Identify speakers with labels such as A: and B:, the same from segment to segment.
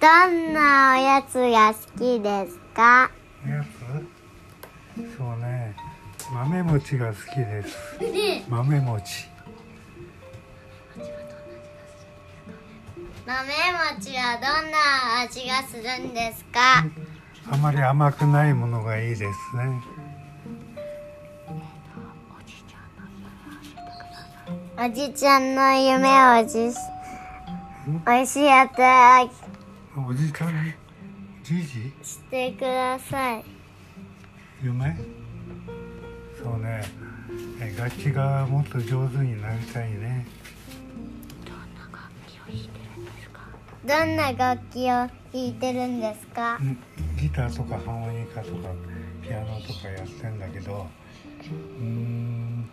A: どんなおやつが好きですか？
B: おやつ？そうね。豆餅が好きです。豆餅。
A: 豆餅はどんな味がするんですか？
B: あまり甘くないものがいいですね。
A: おじちゃんの夢をじおいしいやつ。を
B: おじちゃんじいじ？
A: してください。
B: 夢そうね。え楽器がもっと上手になりたいね。
A: どんな楽器を弾いてるんですか？
B: うんギターとかハーモニカとかピアノとかやってんだけどうーん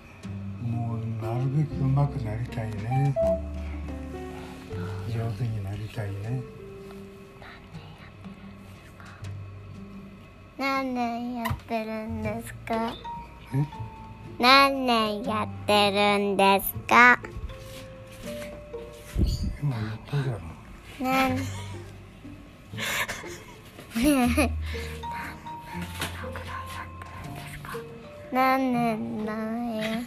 B: もうなるべく上手くなりたいねたいね。
A: 何年やってるんですか？
B: え？
A: 何年やってるんですか？
B: 今言ったじゃん。
A: 何？何？年のよ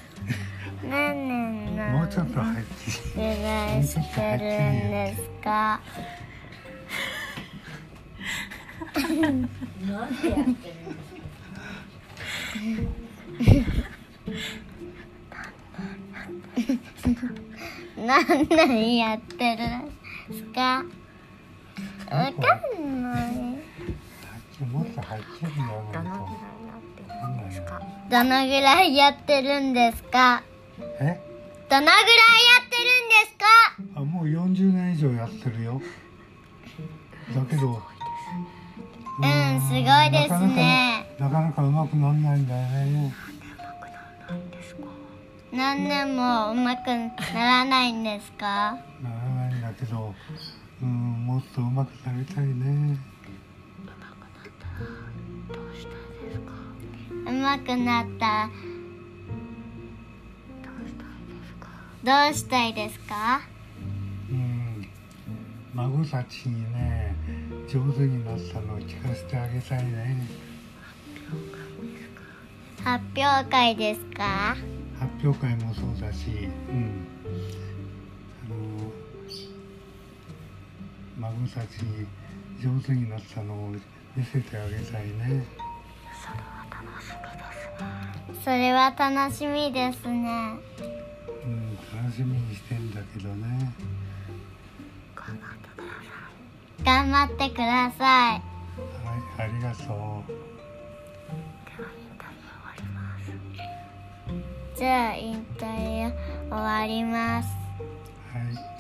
A: 何年の
B: もうちょっとはっきり
A: ぐらいしてるんですか何年やってるんですかわかんない
B: もっとはっきり言わないと分かんない
A: どのぐらいやってるんですか
B: え？
A: どのぐらいやってるんですか？
B: あもう40年以上やってるよ。だけど。
A: うんすごいですね。
B: なかなかなかなか上手くならないんだよね
A: 何年もうまくならないんですか？
B: ならないんだけど。うんもっと上手くなりたいね。
A: うまくなったらどうしたいですか？
B: うん。孫たちにね上手になったのを聞かせてあげたいね。
A: 発表会ですか？
B: 発表会もそうだし、うん、あの孫たちに上手になったのを見せてあげたいね。
A: それは楽しみですね。
B: うん、楽しみにしてんだけどね。
A: 頑張ってください
B: はい、ありがとう。
A: じゃあインタビュー終わります
B: はい。